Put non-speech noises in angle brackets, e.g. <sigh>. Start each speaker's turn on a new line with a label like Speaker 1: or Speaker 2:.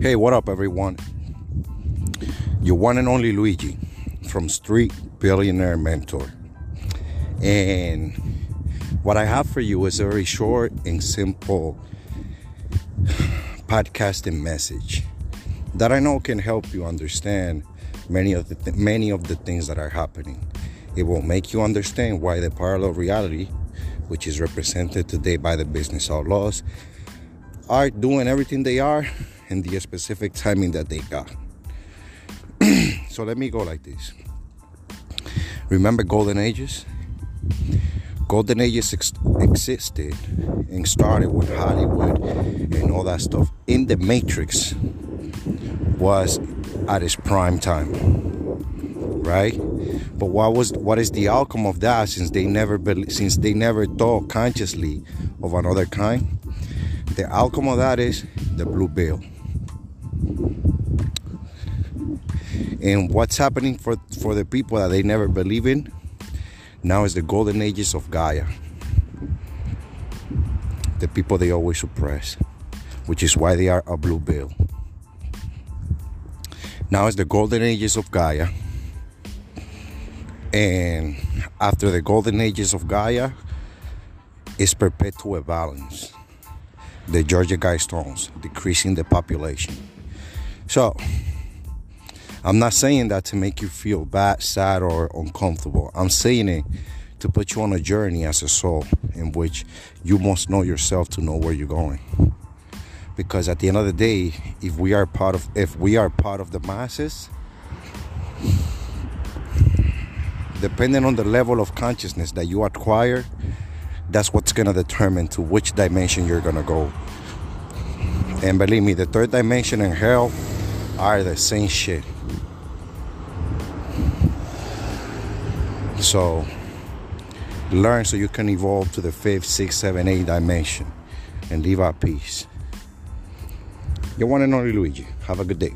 Speaker 1: Hey, what up, everyone? Your one and only Luigi from Street Billionaire Mentor. And what I have for you is a very short and simple podcasting message that I know can help you understand many of the th- many of the things that are happening. It will make you understand why the parallel reality, which is represented today by the business outlaws, are doing everything they are in the specific timing that they got. <clears throat> so let me go like this. Remember golden ages? Golden ages ex- existed and started with Hollywood and all that stuff. In the Matrix was at its prime time, right? But what was what is the outcome of that? Since they never since they never thought consciously of another kind, the outcome of that is the blue pill. And what's happening for, for the people that they never believe in now is the golden ages of Gaia. The people they always suppress, which is why they are a blue pill. Now is the golden ages of Gaia. And after the golden ages of Gaia is perpetual balance. The Georgia Guidestones, decreasing the population. So, I'm not saying that to make you feel bad, sad, or uncomfortable. I'm saying it to put you on a journey as a soul in which you must know yourself to know where you're going. Because at the end of the day, if we are part of if we are part of the masses, depending on the level of consciousness that you acquire, that's what's gonna determine to which dimension you're gonna go. And believe me, the third dimension and hell are the same shit. So learn so you can evolve to the fifth, sixth, seven, eight dimension and live at peace. Your one and only Luigi. Have a good day.